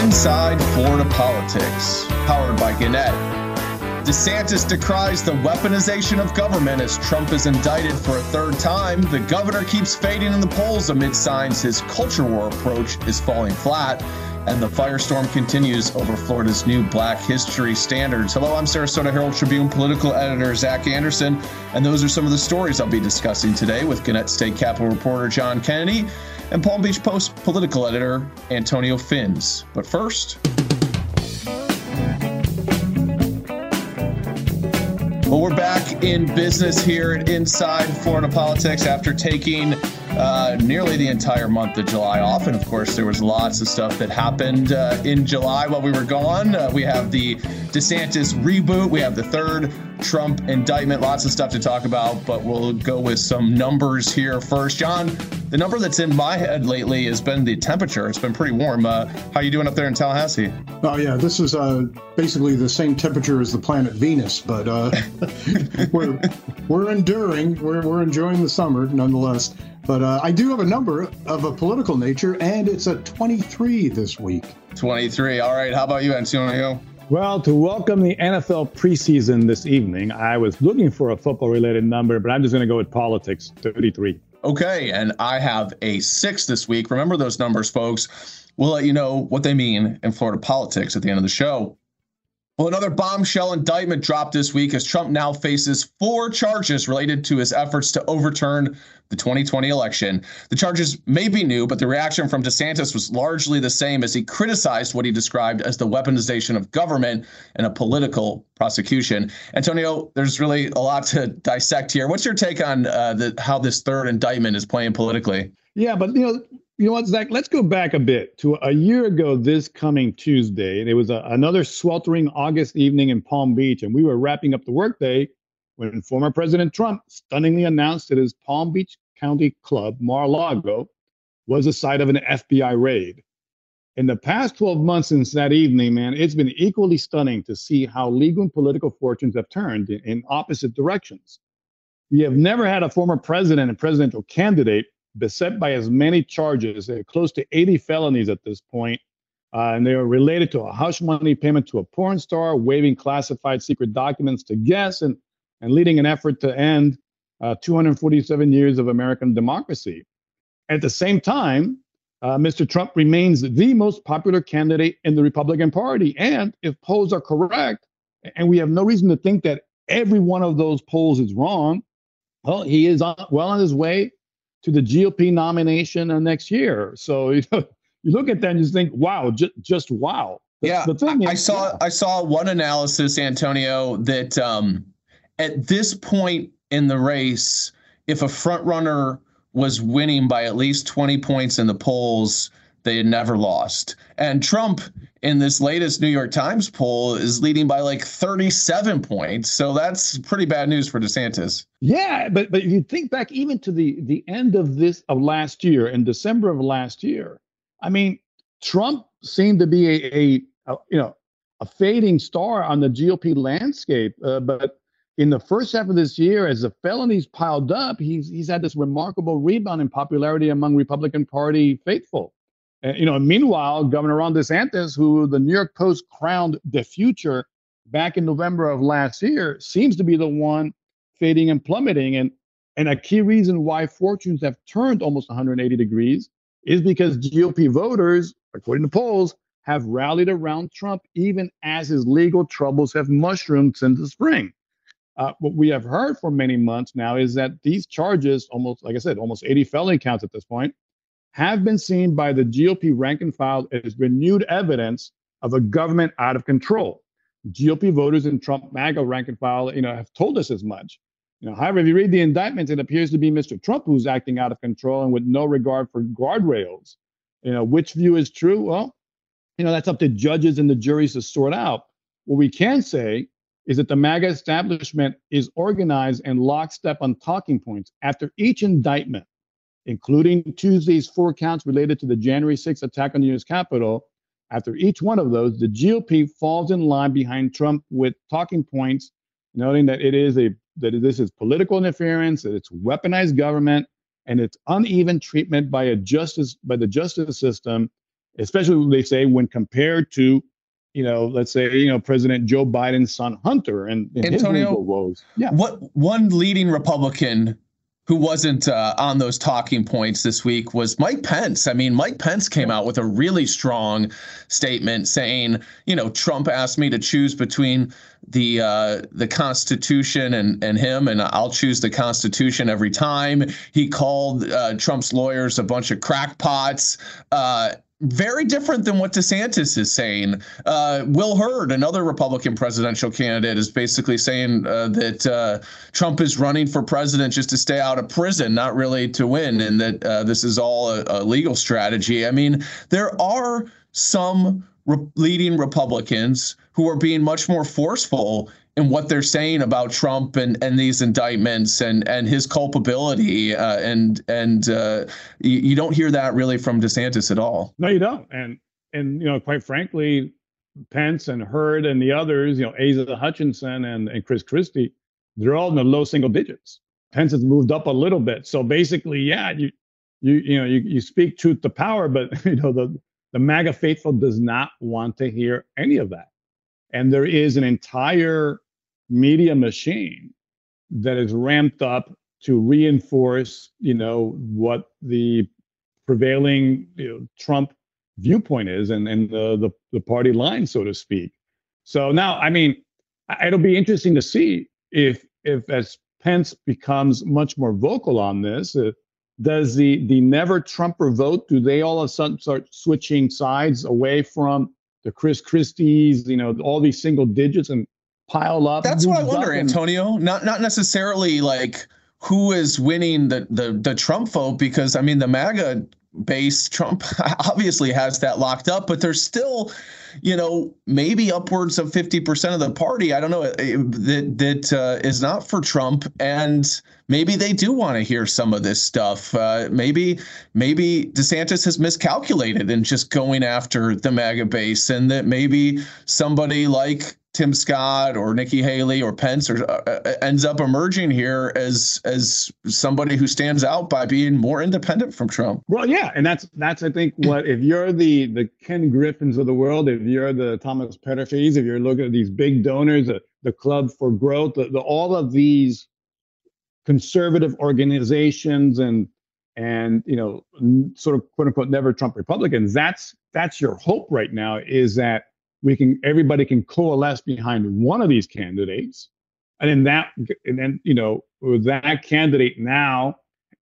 Inside Florida Politics, powered by Gannett. DeSantis decries the weaponization of government as Trump is indicted for a third time. The governor keeps fading in the polls amid signs his culture war approach is falling flat. And the firestorm continues over Florida's new Black History standards. Hello, I'm Sarasota Herald Tribune political editor Zac Anderson, and those are some of the stories I'll be discussing today with Gannett State Capitol reporter John Kennedy and Palm Beach Post political editor Antonio Fins. But first, Well, we're back in business here at Inside Florida Politics after taking uh, nearly the entire month of July off. And of course, there was lots of stuff that happened uh, in July while we were gone. Uh, we have the DeSantis reboot, we have the third Trump indictment, lots of stuff to talk about, but we'll go with some numbers here first. John, the number that's in my head lately has been the temperature. It's been pretty warm. Uh, how you doing up there in Tallahassee? Oh yeah, this is uh, basically the same temperature as the planet Venus, but uh, we're we're enduring. We're we're enjoying the summer nonetheless. But uh, I do have a number of a political nature, and it's a 23 this week. 23. All right. How about you, Antonio? Well, to welcome the NFL preseason this evening, I was looking for a football related number, but I'm just going to go with politics 33. Okay, and I have a six this week. Remember those numbers, folks. We'll let you know what they mean in Florida politics at the end of the show. Well, another bombshell indictment dropped this week as Trump now faces four charges related to his efforts to overturn the 2020 election. The charges may be new, but the reaction from DeSantis was largely the same as he criticized what he described as the weaponization of government and a political prosecution. Antonio, there's really a lot to dissect here. What's your take on uh, the, how this third indictment is playing politically? Yeah, but you know, you know what, Zac? Let's go back a bit to a year ago this coming Tuesday. and It was a, another sweltering August evening in Palm Beach, and we were wrapping up the workday when former President Trump stunningly announced that his Palm Beach County club, Mar-a-Lago, was the site of an FBI raid. In the past 12 months since that evening, man, it's been equally stunning to see how legal and political fortunes have turned in, in opposite directions. We have never had a former president and presidential candidate beset by as many charges, close to 80 felonies at this point, uh, and they are related to a hush money payment to a porn star, waiving classified secret documents to guests, and, and leading an effort to end uh, 247 years of American democracy. At the same time, uh, Mr. Trump remains the most popular candidate in the Republican Party. And if polls are correct, and we have no reason to think that every one of those polls is wrong, well, he is on, well on his way to the GOP nomination uh, next year. So you, know, you look at that and you think, wow, just, just wow. The, yeah, the thing I, is, I saw yeah. I saw one analysis, Antonio, that um, at this point in the race, if a front runner was winning by at least 20 points in the polls, they had never lost. And Trump in this latest New York Times poll is leading by like 37 points. So that's pretty bad news for DeSantis. Yeah, but but if you think back even to the the end of this of last year in December of last year, I mean, Trump seemed to be a, a, a you know a fading star on the GOP landscape. Uh, but in the first half of this year, as the felonies piled up, he's he's had this remarkable rebound in popularity among Republican Party faithful. And, you know, meanwhile, Governor Ron DeSantis, who the New York Post crowned the future back in November of last year, seems to be the one fading and plummeting. And and a key reason why fortunes have turned almost 180 degrees is because GOP voters, according to polls, have rallied around Trump even as his legal troubles have mushroomed since the spring. Uh, what we have heard for many months now is that these charges, almost like I said, almost 80 felony counts at this point, have been seen by the GOP rank and file as renewed evidence of a government out of control. GOP voters in Trump MAGA rank and file, you know, have told us as much. You know, however, if you read the indictments, it appears to be Mr. Trump who's acting out of control and with no regard for guardrails. You know, which view is true? Well, you know, that's up to judges and the juries to sort out. What we can say is that the MAGA establishment is organized and lockstep on talking points after each indictment, including Tuesday's four counts related to the January 6th attack on the U.S. Capitol. After each one of those, the GOP falls in line behind Trump with talking points, noting that it is a that this is political interference, that it's weaponized government, and it's uneven treatment by a justice by the justice system, especially they say when compared to, you know, let's say you know President Joe Biden's son Hunter and, and Antonio woes. Yeah. What one leading Republican who wasn't uh, on those talking points this week was Mike Pence. I mean, Mike Pence came out with a really strong statement saying, you know, Trump asked me to choose between the uh, the Constitution and and him, and I'll choose the Constitution every time. He called uh, Trump's lawyers a bunch of crackpots. Very different than what DeSantis is saying. Uh, Will Hurd, another Republican presidential candidate, is basically saying uh, that uh, Trump is running for president just to stay out of prison, not really to win, and that uh, this is all a, a, legal strategy. I mean, there are some re- leading Republicans who are being much more forceful and what they're saying about Trump and, and these indictments and, and his culpability. Uh, and and uh, you, you, don't hear that really from DeSantis at all. No, you don't. And and you know, quite frankly, Pence and Hurd and the others, you know, Asa Hutchinson and, and Chris Christie, they're all in the low single digits. Pence has moved up a little bit. So basically, yeah, you you you know you, you speak truth to power, but you know the the MAGA faithful does not want to hear any of that. And there is an entire media machine that is ramped up to reinforce, you know, what the prevailing you know, Trump viewpoint is and, and the, the, the party line, so to speak. So now, I mean, it'll be interesting to see if if as Pence becomes much more vocal on this, uh, does the the never Trumper vote? Do they all of a sudden start switching sides away from the Chris Christie's, you know, all these single digits and pile up. That's what I wonder, Antonio. Not not necessarily like who is winning the the the Trump vote because I mean the MAGA base Trump obviously has that locked up, but there's still, you know, maybe upwards of 50% of the party. I don't know eh, that that uh, is not for Trump, and maybe they do want to hear some of this stuff. Uh, maybe maybe DeSantis has miscalculated in just going after the MAGA base, and that maybe somebody like Tim Scott or Nikki Haley or Pence or, uh, uh, ends up emerging here as as somebody who stands out by being more independent from Trump. Well, yeah, and that's that's I think what if you're the the Ken Griffins of the world, if you're the Thomas Peterffy, if you're looking at these big donors, the, the Club for Growth, the, the, all of these conservative organizations and and you know sort of quote unquote never Trump Republicans, that's that's your hope right now is that we can everybody can coalesce behind one of these candidates. And then that and then you know that candidate now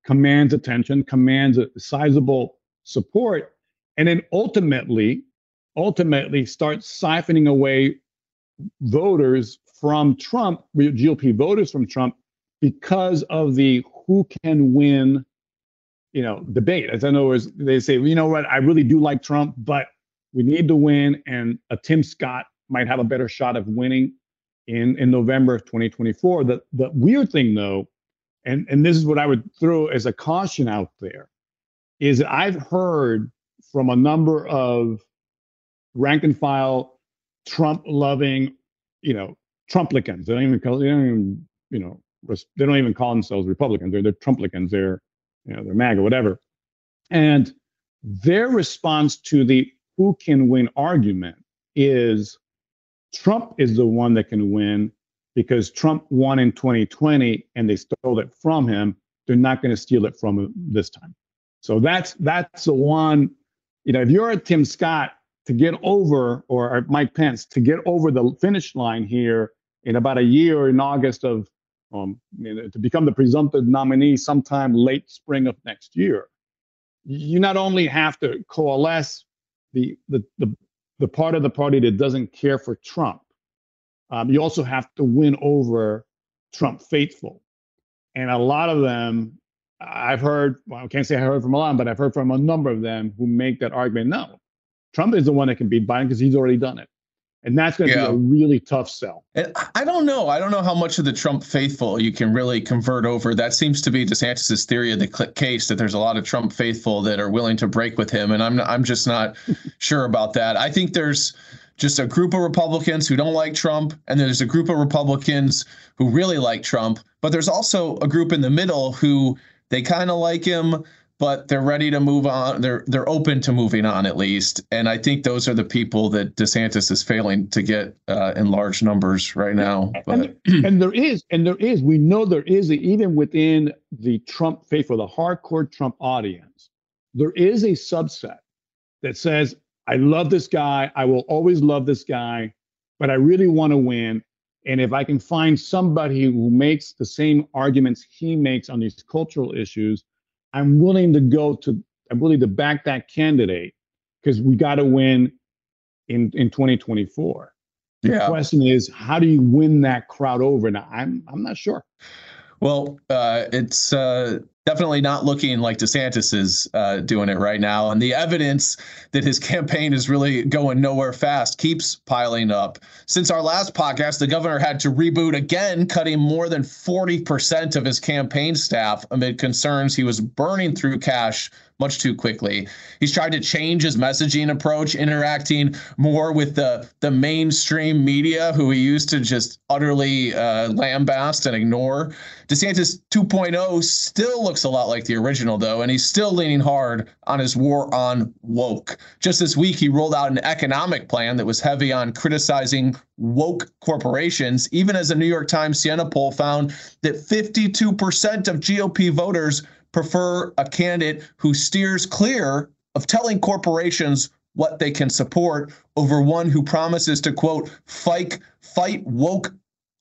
commands attention commands a sizable support and then ultimately ultimately start siphoning away voters from trump gop voters from trump because of the who can win you know debate. As i know they say you know what? I really do like trump but we need to win, and a Tim Scott might have a better shot of winning in in November of 2024. The the weird thing though, and and this is what I would throw as a caution out there, is I've heard from a number of rank and file Trump loving, you know, Trumplicans. They don't even call they don't even, you know, they don't even call themselves Republicans. They're they're Trumplicans. They're you know they're MAGA, whatever. And their response to the who can win argument is Trump is the one that can win because Trump won in 2020 and they stole it from him. They're not going to steal it from him this time. So that's that's the one. You know, if you're a Tim Scott to get over, or Mike Pence to get over the finish line here in about a year in August of, um, to become the presumptive nominee sometime late spring of next year, you not only have to coalesce the, the, the, the part of the party that doesn't care for Trump. Um, you also have to win over Trump faithful. And a lot of them, I've heard, well, I can't say I heard from a lot, but I've heard from a number of them who make that argument. No, Trump is the one that can beat Biden because he's already done it. And that's going to yeah. be a really tough sell. And I don't know. I don't know how much of the Trump faithful you can really convert over. That seems to be DeSantis's theory of the case that there's a lot of Trump faithful that are willing to break with him, and I'm I'm just not sure about that. I think there's just a group of Republicans who don't like Trump, and there's a group of Republicans who really like Trump. But there's also a group in the middle who they kind of like him, but they're ready to move on. They're they're open to moving on at least, and I think those are the people that DeSantis is failing to get uh, in large numbers right now. But. And, and there is, and there is, we know there is, even within the Trump faithful, the hardcore Trump audience, there is a subset that says, "I love this guy. I will always love this guy, but I really want to win." And if I can find somebody who makes the same arguments he makes on these cultural issues, I'm willing to go to, I'm willing to back that candidate because we got to win in, in 2024. The yeah. question is, how do you win that crowd over? Now, I'm, I'm not sure. Well, uh, it's uh, definitely not looking like DeSantis is uh, doing it right now. And the evidence that his campaign is really going nowhere fast keeps piling up. Since our last podcast, the governor had to reboot again, cutting more than 40% of his campaign staff amid concerns he was burning through cash much too quickly. He's tried to change his messaging approach, interacting more with the the mainstream media, who he used to just utterly uh, lambast and ignore. DeSantis 2.0 still looks a lot like the original, though, and he's still leaning hard on his war on woke. Just this week, he rolled out an economic plan that was heavy on criticizing woke corporations, even as a New York Times Siena poll found that 52% of GOP voters prefer a candidate who steers clear of telling corporations what they can support over one who promises to quote fight fight woke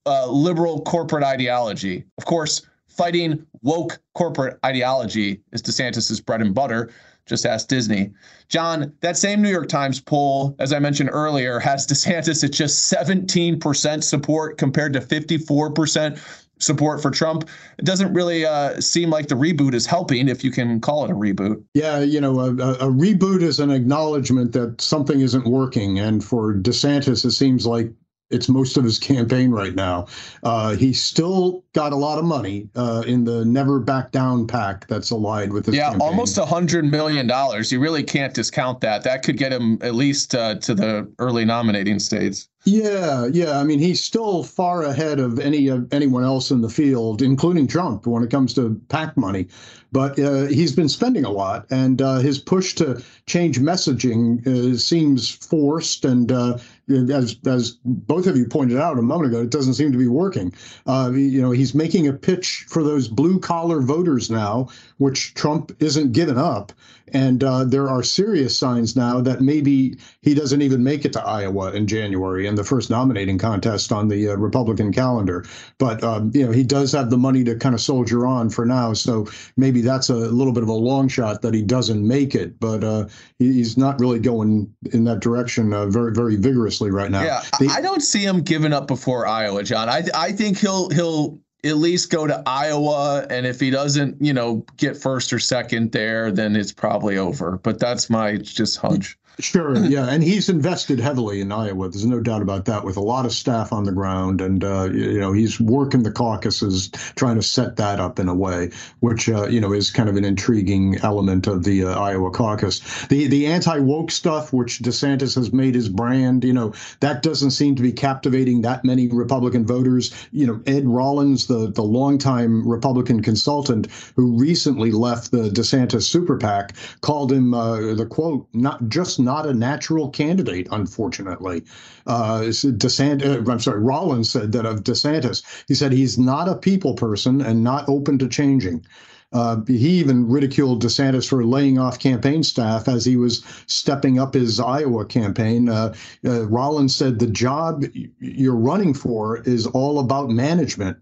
uh, liberal corporate ideology. Of course, fighting woke corporate ideology is DeSantis's bread and butter. Just ask Disney. John, that same New York Times poll, as I mentioned earlier, has DeSantis at just 17% support compared to 54% support for Trump. It doesn't really uh, seem like the reboot is helping, if you can call it a reboot. Yeah, you know, a, a, reboot is an acknowledgement that something isn't working. And for DeSantis, it seems like it's most of his campaign right now. Uh, he's still got a lot of money uh, in the never back down PAC that's allied with his yeah campaign. almost a hundred million dollars you really can't discount that that could get him at least uh, to the early nominating states yeah, yeah. I mean, he's still far ahead of any of anyone else in the field, including Trump, when it comes to PAC money. But uh, he's been spending a lot, and uh, his push to change messaging uh, seems forced. And uh, as as both of you pointed out a moment ago, it doesn't seem to be working. Uh, you know, he's making a pitch for those blue collar voters now, which Trump isn't giving up. And uh, there are serious signs now that maybe he doesn't even make it to Iowa in January in the first nominating contest on the uh, Republican calendar. But um, you know he does have the money to kind of soldier on for now, so maybe that's a little bit of a long shot that he doesn't make it. But uh, he's not really going in that direction uh, very very vigorously right now. Yeah, I don't see him giving up before Iowa, John. I I think he'll he'll at least go to Iowa. And if he doesn't, you know, get first or second there, then it's probably over. But that's my just hunch. Sure, yeah, and he's invested heavily in Iowa. There's no doubt about that, with a lot of staff on the ground, and uh, you know he's working the caucuses, trying to set that up in a way, which uh, you know is kind of an intriguing element of the uh, Iowa caucus. The the anti woke stuff, which DeSantis has made his brand, you know, that doesn't seem to be captivating that many Republican voters. You know, Ed Rollins, the the longtime Republican consultant who recently left the DeSantis super PAC, called him uh, the quote not just not a natural candidate, unfortunately. Uh, DeSantis, uh, I'm sorry, Rollins said that of DeSantis. He said he's not a people person and not open to changing. Uh, he even ridiculed DeSantis for laying off campaign staff as he was stepping up his Iowa campaign. Uh, uh, Rollins said the job you're running for is all about management.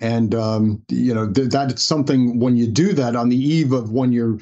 And um, you know th- that's something when you do that on the eve of when you're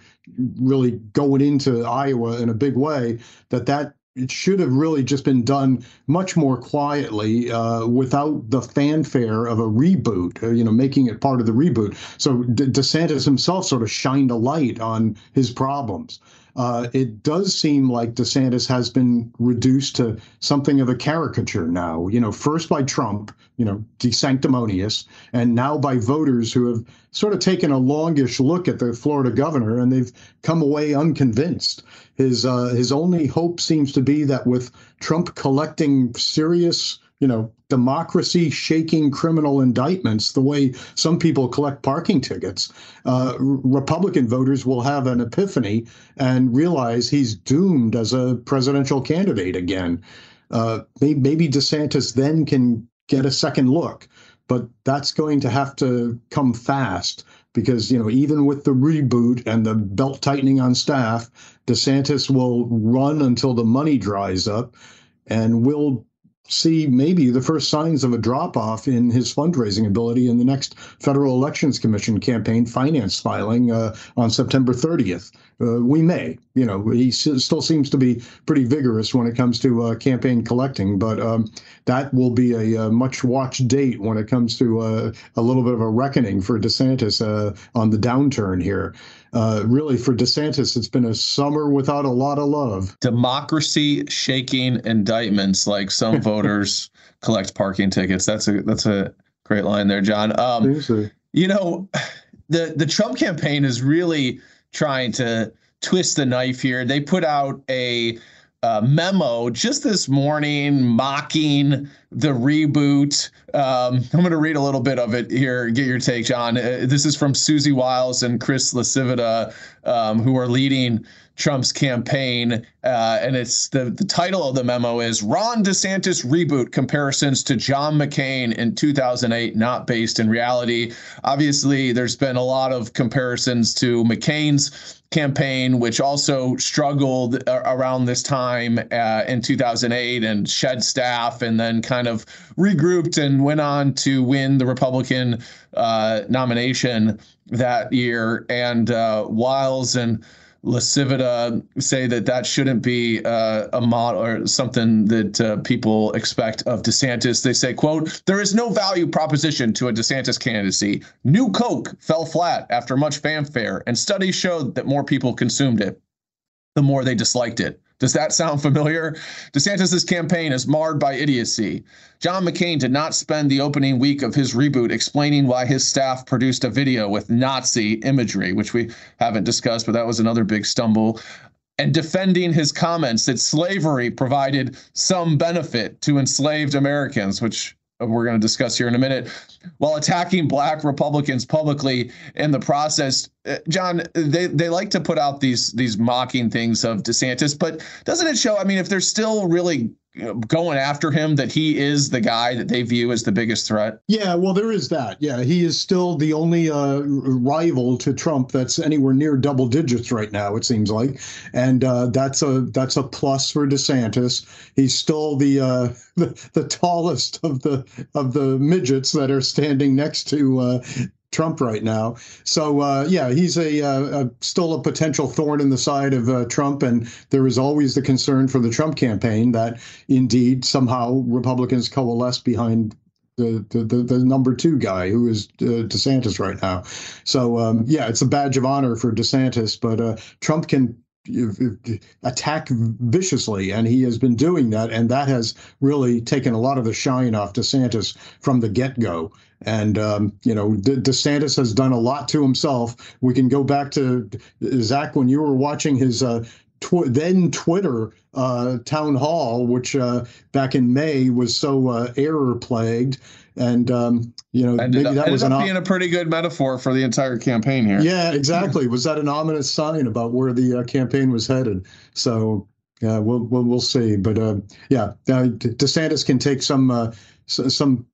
really going into Iowa in a big way, that that it should have really just been done much more quietly uh, without the fanfare of a reboot, uh, you know, making it part of the reboot. So De- DeSantis himself sort of shined a light on his problems. Uh, it does seem like DeSantis has been reduced to something of a caricature now. You know, first by Trump, you know, sanctimonious, and now by voters who have sort of taken a longish look at the Florida governor and they've come away unconvinced. His uh, his only hope seems to be that with Trump collecting serious you know, democracy shaking criminal indictments the way some people collect parking tickets, uh, Republican voters will have an epiphany and realize he's doomed as a presidential candidate again. Uh, maybe DeSantis then can get a second look, but that's going to have to come fast because you know even with the reboot and the belt tightening on staff, DeSantis will run until the money dries up, and will see maybe the first signs of a drop off in his fundraising ability in the next Federal Elections Commission campaign finance filing uh, on September 30th. Uh, we may, you know, he s- still seems to be pretty vigorous when it comes to uh, campaign collecting, but um, that will be a, a, much watched date when it comes to uh, a little bit of a reckoning for DeSantis uh, on the downturn here uh, really for DeSantis, it's been a summer without a lot of love. Democracy shaking indictments, like some voters collect parking tickets. That's a that's a great line there, John. Um, you know, the the Trump campaign is really trying to twist the knife here. They put out a uh, memo just this morning mocking the reboot. Um, I'm going to read a little bit of it here. Get your take, John. Uh, this is from Susie Wiles and Chris LaCivita, um, who are leading Trump's campaign. Uh, and it's the, the title of the memo is Ron DeSantis Reboot Comparisons to John McCain in 2008, Not Based in Reality. Obviously, there's been a lot of comparisons to McCain's campaign, which also struggled around this time uh, in 2008 and shed staff and then kind of regrouped and went on to win the Republican uh, nomination that year. And uh, Wiles and LaCivita say that that shouldn't be uh, a model or something that uh, people expect of DeSantis. They say, quote, there is no value proposition to a DeSantis candidacy. New Coke fell flat after much fanfare, and studies showed that more people consumed it, the more they disliked it. Does that sound familiar? DeSantis' campaign is marred by idiocy. John McCain did not spend the opening week of his reboot explaining why his staff produced a video with Nazi imagery, which we haven't discussed, but that was another big stumble. And defending his comments that slavery provided some benefit to enslaved Americans, which we're going to discuss here in a minute, while attacking black Republicans publicly in the process. Uh, John, they, they like to put out these these mocking things of DeSantis, but doesn't it show? I mean, if they're still really going after him that he is the guy that they view as the biggest threat? Yeah, well, there is that. Yeah, he is still the only uh, rival to Trump that's anywhere near double digits right now. It seems like, and uh, that's a that's a plus for DeSantis. He's still the, uh, the the tallest of the of the midgets that are standing next to uh, Trump right now. So uh, yeah, he's a, uh, a, still a potential thorn in the side of uh, Trump, and there is always the concern for the Trump campaign that indeed somehow Republicans coalesce behind. The, the, the, number two guy who is uh, DeSantis right now. So, um, yeah, it's a badge of honor for DeSantis, but uh, Trump can attack viciously, and he has been doing that, and that has really taken a lot of the shine off DeSantis from the get go. And um, you know, De- DeSantis has done a lot to himself. We can go back to Zac when you were watching his uh, tw- then Twitter uh, town hall, which uh, back in May was so uh, error plagued, and um, you know maybe that was an being a pretty good metaphor for the entire campaign here. Yeah, exactly. was that an ominous sign about where the uh, campaign was headed? So yeah, we'll we'll, we'll see. But uh, yeah, DeSantis can take some some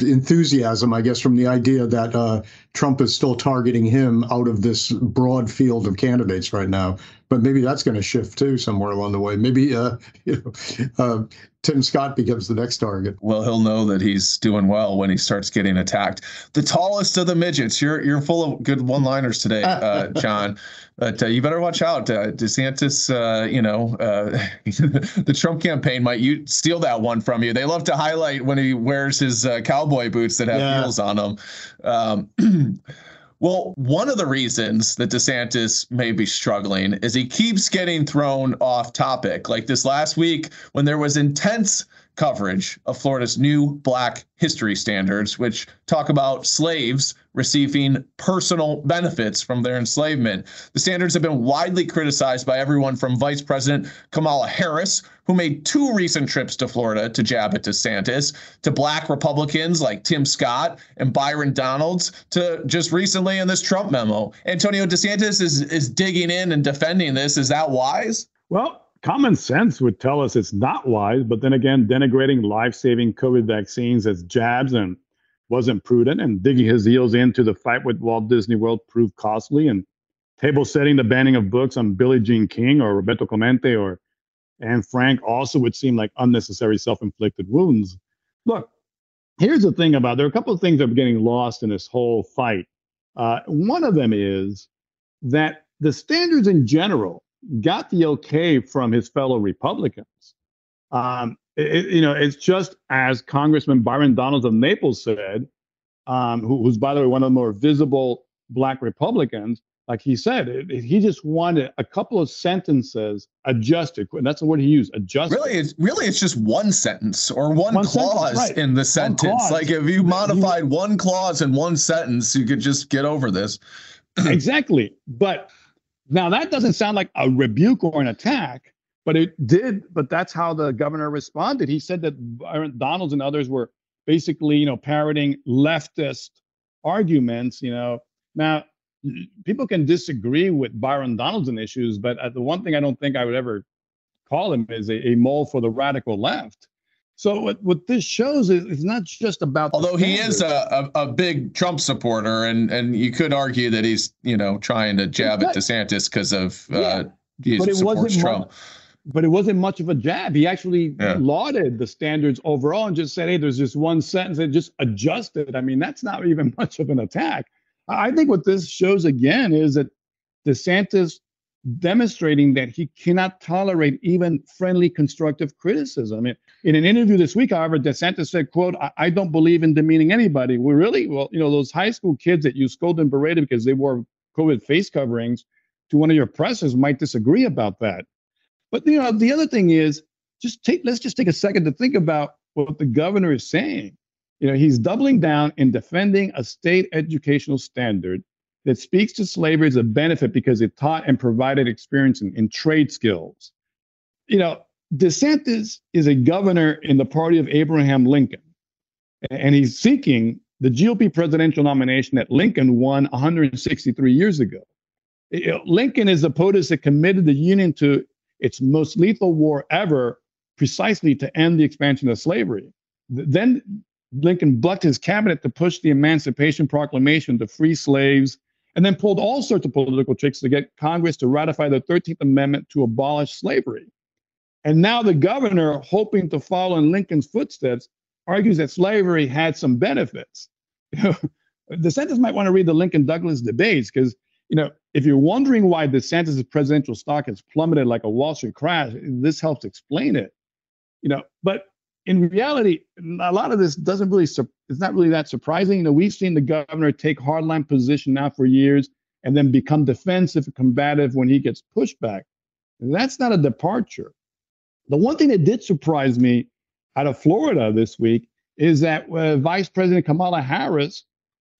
enthusiasm, I guess, from the idea that uh, Trump is still targeting him out of this broad field of candidates right now. But maybe that's going to shift too somewhere along the way. Maybe uh, you know, uh, Tim Scott becomes the next target. Well, he'll know that he's doing well when he starts getting attacked. The tallest of the midgets. You're you're full of good one-liners today, uh, John. But uh, you better watch out. Uh, DeSantis, uh, you know, uh, the Trump campaign might you steal that one from you. They love to highlight when he wears his uh, cowboy boots that have yeah. heels on them. Um, Well, one of the reasons that DeSantis may be struggling is he keeps getting thrown off topic. Like this last week, when there was intense coverage of Florida's new Black History Standards, which talk about slaves receiving personal benefits from their enslavement. The standards have been widely criticized by everyone from Vice President Kamala Harris, who made two recent trips to Florida to jab at DeSantis, to black Republicans like Tim Scott and Byron Donalds, to just recently in this Trump memo. Antonio DeSantis is, is digging in and defending this. Is that wise? Well, common sense would tell us it's not wise, but then again, denigrating life saving COVID vaccines as jabs and wasn't prudent, and digging his heels into the fight with Walt Disney World proved costly, and table setting the banning of books on Billie Jean King or Roberto Clemente or Anne Frank also would seem like unnecessary self inflicted wounds. Look, here's the thing about there are a couple of things that are getting lost in this whole fight. Uh, one of them is that the standards in general got the okay from his fellow Republicans. Um, it, you know, it's just as Congressman Byron Donalds of Naples said, um, who, who's by the way one of the more visible Black Republicans. Like he said, it, it, he just wanted a couple of sentences adjusted, and that's the word he used. Adjusted. Really, it's really it's just one sentence or one, one clause sentence, right. in the sentence. Like if you modified one clause in one sentence, you could just get over this. exactly, but now, that doesn't sound like a rebuke or an attack, but it did. But that's how the governor responded. He said that Byron Donalds and others were basically, you know, parroting leftist arguments. You know, now people can disagree with Byron Donalds on issues, but uh, the one thing I don't think I would ever call him is a, a mole for the radical left. So what, what this shows is it's not just about. Although he is a, a, a, big Trump supporter, and and you could argue that he's you know trying to jab at DeSantis because of uh, yeah, he but it wasn't Trump. But it wasn't much of a jab. He actually yeah. lauded the standards overall and just said, "Hey, there's just one sentence and just adjusted." I mean, that's not even much of an attack. I think what this shows again is that DeSantis demonstrating that he cannot tolerate even friendly constructive criticism. I mean, in an interview this week, however, DeSantis said, quote, I, I don't believe in demeaning anybody. We really, well, you know, those high school kids that you scolded and berated because they wore COVID face coverings to one of your pressers might disagree about that. But, you know, the other thing is just take, let's just take a second to think about what the governor is saying. You know, he's doubling down in defending a state educational standard that speaks to slavery as a benefit because it taught and provided experience in, in trade skills. You know, DeSantis is a governor in the party of Abraham Lincoln, and he's seeking the GOP presidential nomination that Lincoln won 163 years ago. Lincoln is the POTUS that committed the Union to its most lethal war ever, precisely to end the expansion of slavery. Then Lincoln bucked his cabinet to push the Emancipation Proclamation to free slaves and then pulled all sorts of political tricks to get Congress to ratify the 13th Amendment to abolish slavery. And now the governor, hoping to follow in Lincoln's footsteps, argues that slavery had some benefits. DeSantis might want to read the Lincoln Douglas debates because, you know, if you're wondering why DeSantis' presidential stock has plummeted like a Wall Street crash, this helps explain it. You know, but in reality, a lot of this doesn't really, it's not really that surprising. You know, we've seen the governor take hardline position now for years and then become defensive and combative when he gets pushback. That's not a departure. The one thing that did surprise me out of Florida this week is that uh, Vice President Kamala Harris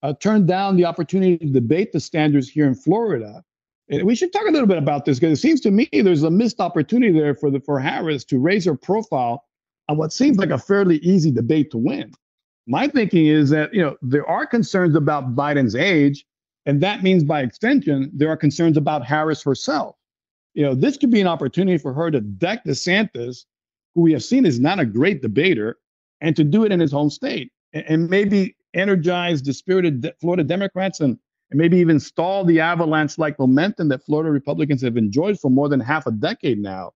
uh, turned down the opportunity to debate the standards here in Florida. And we should talk a little bit about this because it seems to me there's a missed opportunity there for the for Harris to raise her profile on what seems like a fairly easy debate to win. My thinking is that, you know, there are concerns about Biden's age, and that means by extension, there are concerns about Harris herself. You know, this could be an opportunity for her to deck DeSantis, who we have seen is not a great debater, and to do it in his home state and, and maybe energize dispirited Florida Democrats and, and maybe even stall the avalanche like momentum that Florida Republicans have enjoyed for more than half a decade now.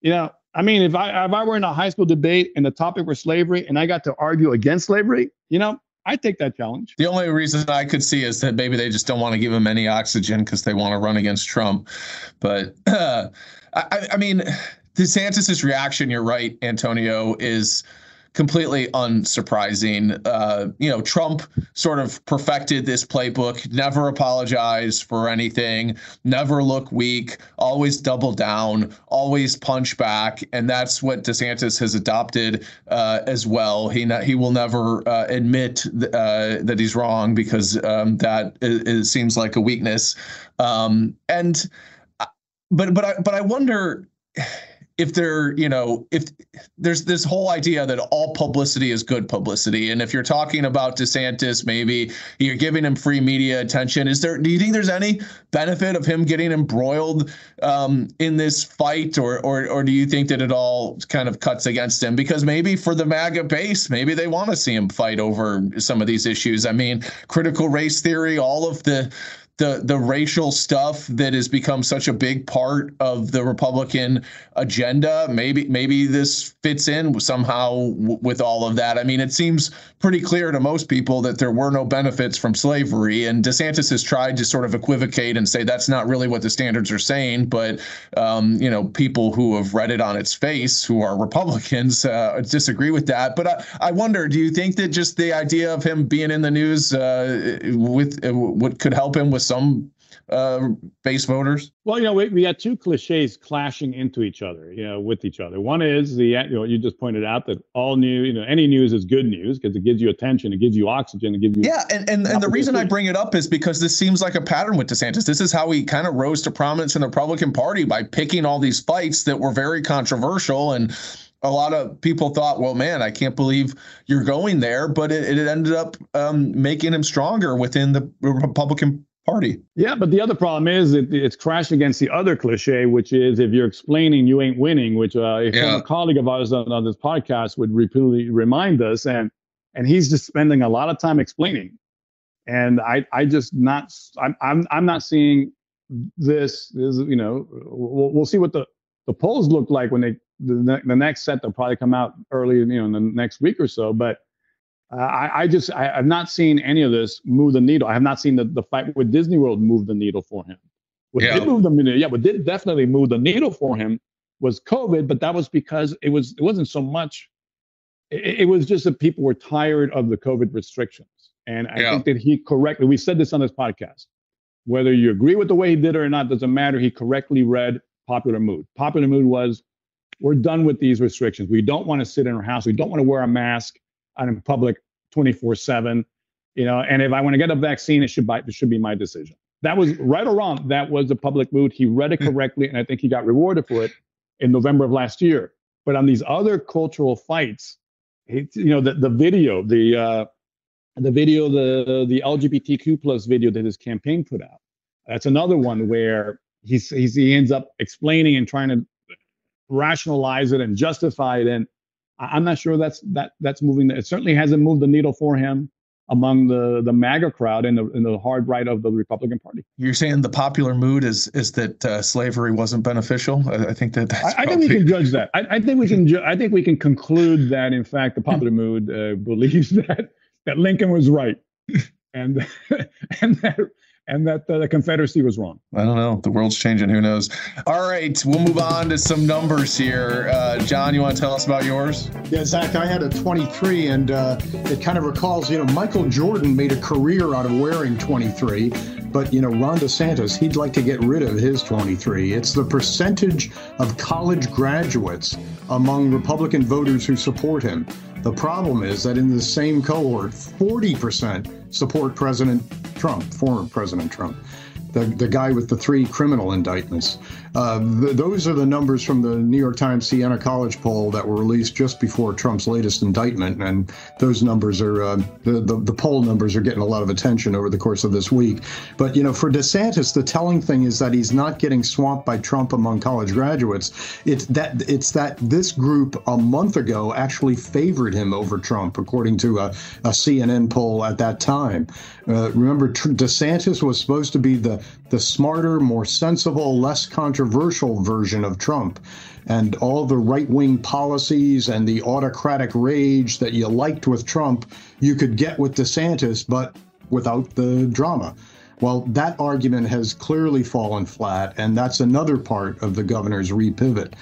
You know, I mean, if I if I were in a high school debate and the topic were slavery and I got to argue against slavery, you know, I take that challenge. The only reason I could see is that maybe they just don't want to give him any oxygen because they want to run against Trump. But uh, I, I mean, DeSantis's reaction, you're right, Antonio, is completely unsurprising. Uh, you know, Trump sort of perfected this playbook, never apologize for anything, never look weak, always double down, always punch back. And that's what DeSantis has adopted uh, as well. He, he will never uh, admit th- uh, that he's wrong because um, that is, seems like a weakness. Um, and, uh, but, but I, but I wonder, if there, you know, if there's this whole idea that all publicity is good publicity, and if you're talking about DeSantis, maybe you're giving him free media attention. Is there? Do you think there's any benefit of him getting embroiled um, in this fight, or, or or do you think that it all kind of cuts against him? Because maybe for the MAGA base, maybe they want to see him fight over some of these issues. I mean, critical race theory, all of the the the racial stuff that has become such a big part of the Republican agenda. Maybe maybe this fits in somehow w- with all of that. I mean, it seems pretty clear to most people that there were no benefits from slavery, and DeSantis has tried to sort of equivocate and say that's not really what the standards are saying. But um, you know, people who have read it on its face, who are Republicans, uh, disagree with that. But I, I wonder, do you think that just the idea of him being in the news uh, with uh, what could help him with some uh, base voters? Well, you know, we, we got two cliches clashing into each other, you know, with each other. One is the, you know, you just pointed out that all news, you know, any news is good news because it gives you attention, it gives you oxygen, it gives you. Yeah. And, and, and the reason I bring it up is because this seems like a pattern with DeSantis. This is how he kind of rose to prominence in the Republican Party by picking all these fights that were very controversial and, a lot of people thought, well, man, I can't believe you're going there, but it, it ended up um, making him stronger within the Republican Party. Yeah, but the other problem is it, it's crashed against the other cliche, which is if you're explaining, you ain't winning, which uh, a yeah. colleague of ours on, on this podcast would repeatedly remind us, and and he's just spending a lot of time explaining, and I I just not I'm I'm I'm not seeing this is you know we'll, we'll see what the the polls look like when they the, the next set they'll probably come out early, you know, in the next week or so. But uh, I, I, just I, have not seen any of this move the needle. I have not seen the, the fight with Disney World move the needle for him. What yeah. did move the needle, yeah, what did definitely move the needle for him was COVID, but that was because it was it wasn't so much. It, it was just that people were tired of the COVID restrictions, and I yeah. think that he correctly. We said this on this podcast. Whether you agree with the way he did it or not doesn't matter. He correctly read popular mood. Popular mood was we're done with these restrictions. We don't want to sit in our house. We don't want to wear a mask out in public 24 7. You know, and if I want to get a vaccine, it should, it should be my decision. That was right or wrong. That was the public mood. He read it hmm. correctly, and I think he got rewarded for it in November of last year. But on these other cultural fights, you know, the, the video, the uh, the video, the the LGBTQ plus video that his campaign put out. That's another one where he's, he's he ends up explaining and trying to rationalize it and justify it. And I'm not sure that's that that's moving. It certainly hasn't moved the needle for him among the the MAGA crowd and the, in the hard right of the Republican Party. You're saying the popular mood is is that uh, slavery wasn't beneficial. I, I think that I, I, think we can judge that. I, I think we can. Ju- I think we can conclude that in fact the popular mood uh, believes that that Lincoln was right, and and that and that uh, the Confederacy was wrong. I don't know. The world's changing. Who knows? All right, we'll move on to some numbers here. Uh, John, you want to tell us about yours? Yeah, Zac, I had a 23, and uh, it kind of recalls, you know, Michael Jordan made a career out of wearing 23, but, you know, Ron DeSantis, he'd like to get rid of his 23. It's the percentage of college graduates among Republican voters who support him. The problem is that in the same cohort, 40% support President Trump, former President Trump the, the guy with the three criminal indictments. Uh, the, those are the numbers from the New York Times Siena College poll that were released just before Trump's latest indictment, and those numbers are uh, the, the, the poll numbers are getting a lot of attention over the course of this week. But you know, for DeSantis, the telling thing is that he's not getting swamped by Trump among college graduates. It's that it's that this group a month ago actually favored him over Trump, according to a, a CNN poll at that time. Uh, remember, DeSantis was supposed to be the the smarter, more sensible, less controversial version of Trump. And all the right wing policies and the autocratic rage that you liked with Trump, you could get with DeSantis, but without the drama. Well, that argument has clearly fallen flat, and that's another part of the governor's repivot.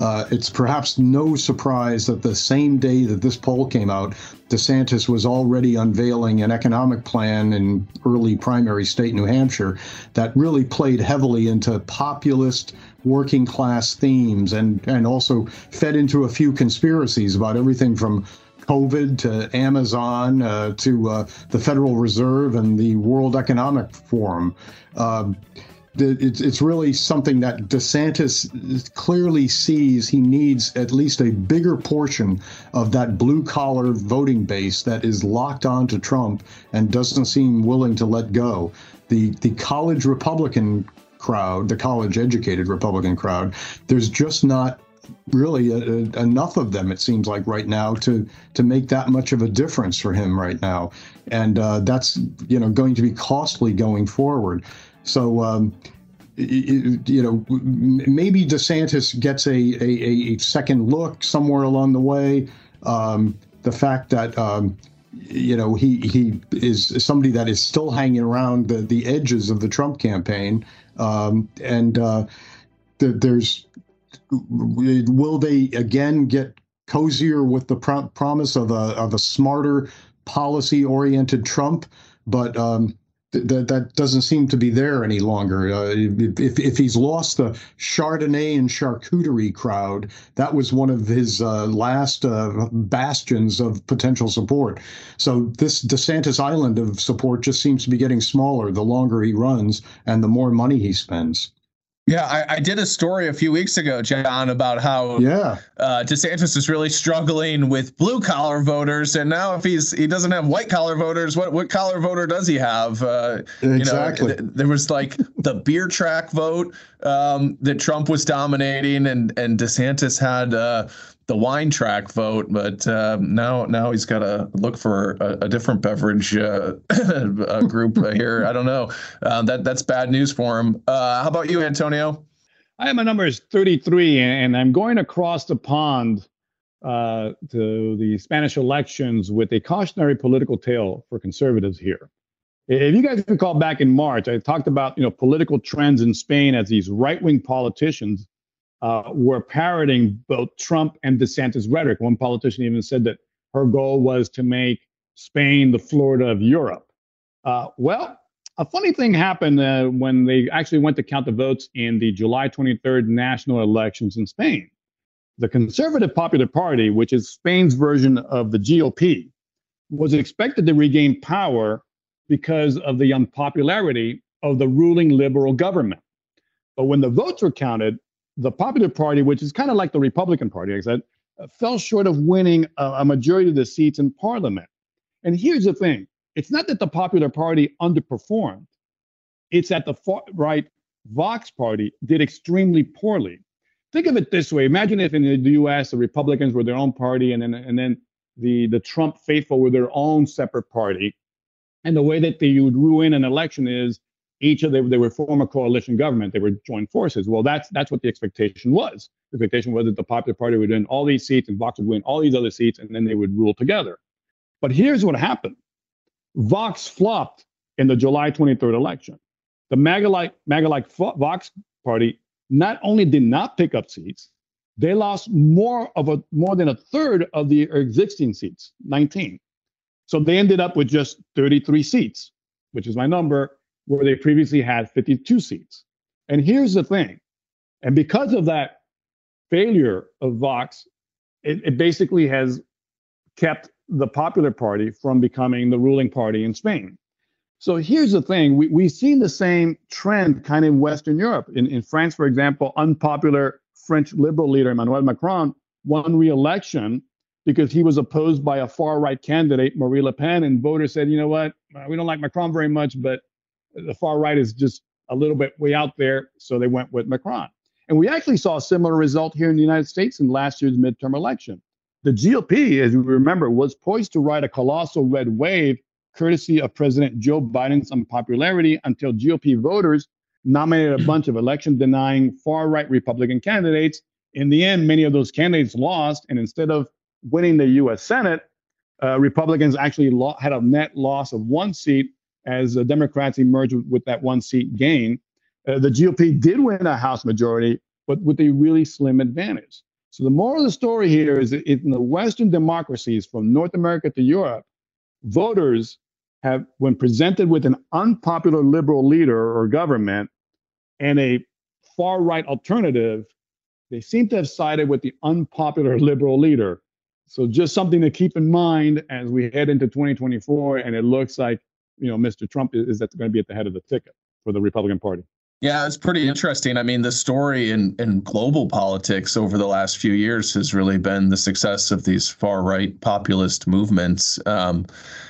Uh, it's perhaps no surprise that the same day that this poll came out, DeSantis was already unveiling an economic plan in early primary state New Hampshire that really played heavily into populist working class themes and, and also fed into a few conspiracies about everything from COVID to Amazon uh, to uh, the Federal Reserve and the World Economic Forum. Um, it's, it's really something that DeSantis clearly sees he needs at least a bigger portion of that blue collar voting base that is locked on to Trump and doesn't seem willing to let go. The, the college Republican crowd, the college educated Republican crowd, there's just not really a, a, enough of them it seems like right now to to make that much of a difference for him right now and uh, that's you know going to be costly going forward so, um, you know, maybe DeSantis gets a, a, a, second look somewhere along the way. Um, the fact that, um, you know, he, he is somebody that is still hanging around the, the edges of the Trump campaign. Um, and uh, there's, will they again get cozier with the pro- promise of a, of a smarter policy oriented Trump? But, um, that that doesn't seem to be there any longer. Uh, if if he's lost the Chardonnay and charcuterie crowd, that was one of his uh, last uh, bastions of potential support. So this DeSantis island of support just seems to be getting smaller the longer he runs and the more money he spends. Yeah, I, I, did a story a few weeks ago, John, about how yeah uh, DeSantis is really struggling with blue collar voters, and now if he's he doesn't have white collar voters, what what collar voter does he have? Uh, exactly. You know, th- there was like the beer track vote um, that Trump was dominating, and and DeSantis had. Uh, the wine track vote, but uh, now now he's got to look for a, a different beverage uh, group here. I don't know. Uh, that that's bad news for him. Uh, how about you, Antonio? I my number is 33, and I'm going across the pond uh, to the Spanish elections with a cautionary political tale for conservatives here. If you guys recall back in March, I talked about you know political trends in Spain as these right-wing politicians uh, were parroting both Trump and DeSantis rhetoric. One politician even said that her goal was to make Spain the Florida of Europe. Uh, well, a funny thing happened uh, when they actually went to count the votes in the July 23rd national elections in Spain. The Conservative Popular Party, which is Spain's version of the GOP, was expected to regain power because of the unpopularity of the ruling liberal government. But when the votes were counted, the Popular Party, which is kind of like the Republican Party, I said, uh, fell short of winning a, a majority of the seats in Parliament. And here's the thing it's not that the Popular Party underperformed, it's that the far right Vox Party did extremely poorly. Think of it this way imagine if in the US the Republicans were their own party and then, and then the, the Trump faithful were their own separate party. And the way that they would ruin an election is each of them they were former coalition government they were joint forces. Well that's that's what the expectation was. The expectation was that the popular party would win all these seats and vox would win all these other seats and then they would rule together. But here's what happened. Vox flopped in the july 23rd election. The maga-like maga-like vox party not only did not pick up seats they lost more of a more than a third of the existing seats 19 so they ended up with just 33 seats which is my number where they previously had 52 seats. And here's the thing. And because of that failure of Vox, it, it basically has kept the Popular Party from becoming the ruling party in Spain. So here's the thing we, we've seen the same trend kind of in Western Europe. In, in France, for example, unpopular French liberal leader Emmanuel Macron won re election because he was opposed by a far right candidate, Marine Le Pen, and voters said, you know what, we don't like Macron very much, but the far right is just a little bit way out there, so they went with Macron. And we actually saw a similar result here in the United States in last year's midterm election. The GOP, as you remember, was poised to ride a colossal red wave courtesy of President Joe Biden's unpopularity until GOP voters nominated a bunch of election denying far right Republican candidates. In the end, many of those candidates lost. And instead of winning the U.S. Senate, uh, Republicans actually lo- had a net loss of one seat as the Democrats emerged with, that one seat gain. Uh, the GOP did win a House majority, but with a really slim advantage. So the moral of the story here is that in the Western democracies from North America to Europe, voters have, when presented with an unpopular liberal leader or government and a far right alternative, they seem to have sided with the unpopular liberal leader. So just something to keep in mind as we head into 2024, and it looks like you know Mr. Trump is, that going to be at the head of the ticket for the Republican Party. Yeah, it's pretty interesting. I mean, the story in, in global politics over the last few years has really been the success of these far right populist movements. Um,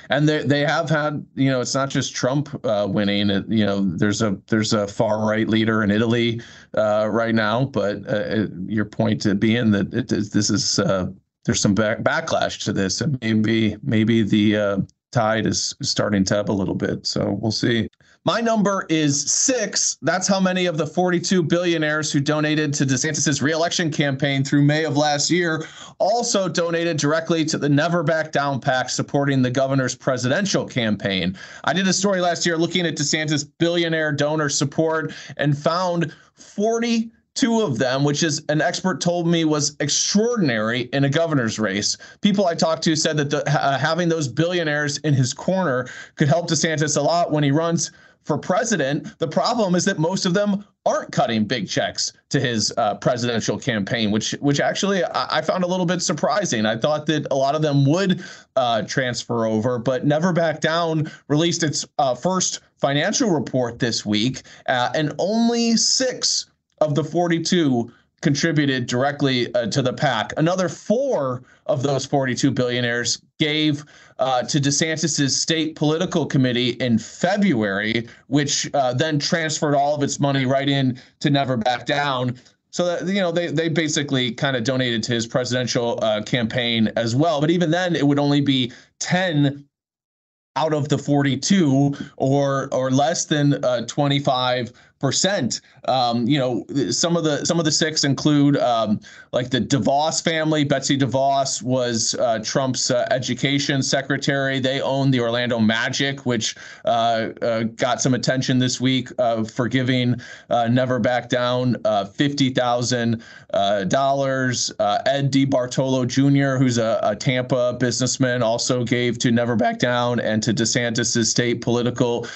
and they they have had, you know, it's not just Trump uh, winning. It, you know, there's a there's a far right leader in Italy uh, right now. But uh, your point being that it, this is uh, there's some back, backlash to this, and maybe maybe the uh, tide is starting to ebb a little bit. So we'll see. My number is six. That's how many of the 42 billionaires who donated to DeSantis' reelection campaign through May of last year also donated directly to the Never Back Down PAC supporting the governor's presidential campaign. I did a story last year looking at DeSantis' billionaire donor support and found 40 two of them, which is an expert told me was extraordinary in a governor's race. People I talked to said that the, uh, having those billionaires in his corner could help DeSantis a lot when he runs for president. The problem is that most of them aren't cutting big checks to his uh, presidential campaign, which which actually I, I, found a little bit surprising. I thought that a lot of them would uh, transfer over, but Never Back Down released its uh, first financial report this week, uh, and only six of the 42 contributed directly uh, to the PAC. Another four of those 42 billionaires gave uh, to DeSantis's state political committee in February, which uh, then transferred all of its money right in to Never Back Down. So that you know they they basically kind of donated to his presidential uh, campaign as well. But even then, it would only be 10 out of the 42 or or less than uh, 25 percent. Um, you know, some of the some of the six include um, like the DeVos family. Betsy DeVos was uh, Trump's uh, education secretary. They own the Orlando Magic, which uh, uh got some attention this week uh, for giving uh, Never Back Down fifty thousand dollars. Ed DeBartolo Jr., who's a, a, Tampa businessman, also gave to Never Back Down and to DeSantis' state political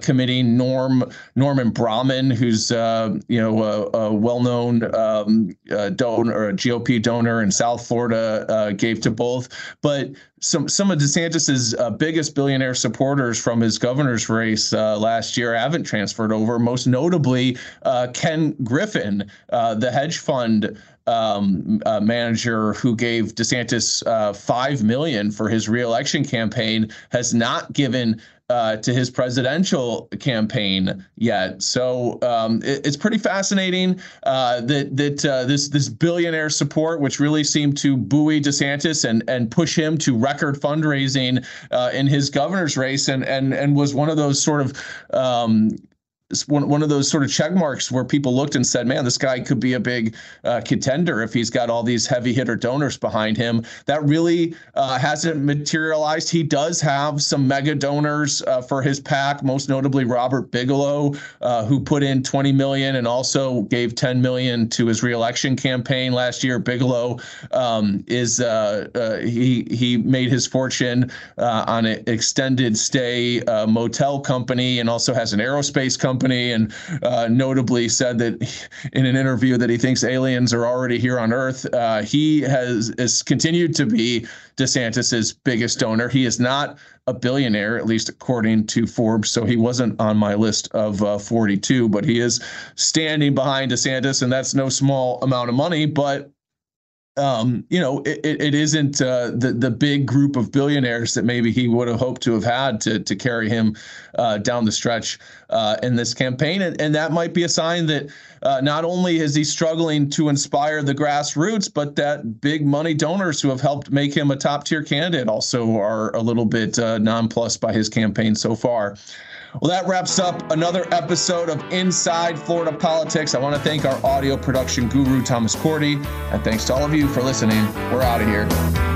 committee. Norm Norman Brown Braman, who's uh, you know a, a well-known um, uh, donor, a GOP donor in South Florida, uh, gave to both. But some some of DeSantis's uh, biggest billionaire supporters from his governor's race uh, last year haven't transferred over. Most notably, uh, Ken Griffin, the hedge fund um, manager who gave DeSantis uh, five million for his reelection campaign has not given uh, to his presidential campaign yet. So um, it, it's pretty fascinating uh, that that uh, this this billionaire support, which really seemed to buoy DeSantis and and push him to record fundraising uh, in his governor's race, and and and was one of those sort of um, one, one of those sort of check marks where people looked and said, man, this guy could be a big uh, contender if he's got all these heavy hitter donors behind him. That really uh, hasn't materialized. He does have some mega donors uh, for his PAC, most notably Robert Bigelow, uh, who put in 20 million and also gave 10 million to his reelection campaign last year. Bigelow um, is uh, uh, he he made his fortune on an extended stay motel company and also has an aerospace company company and uh, notably said that in an interview that he thinks aliens are already here on Earth. Uh, he has, has continued to be DeSantis's biggest donor. He is not a billionaire, at least according to Forbes. So he wasn't on my list of uh, 42, but he is standing behind DeSantis, and that's no small amount of money. But um, you know, it, it isn't uh, the the big group of billionaires that maybe he would have hoped to have had to to carry him uh, down the stretch uh, in this campaign, and, and that might be a sign that uh, not only is he struggling to inspire the grassroots, but that big money donors who have helped make him a top tier candidate also are a little bit uh, nonplussed by his campaign so far. Well, that wraps up another episode of Inside Florida Politics. I want to thank our audio production guru, Thomas Cordy, and thanks to all of you for listening. We're out of here.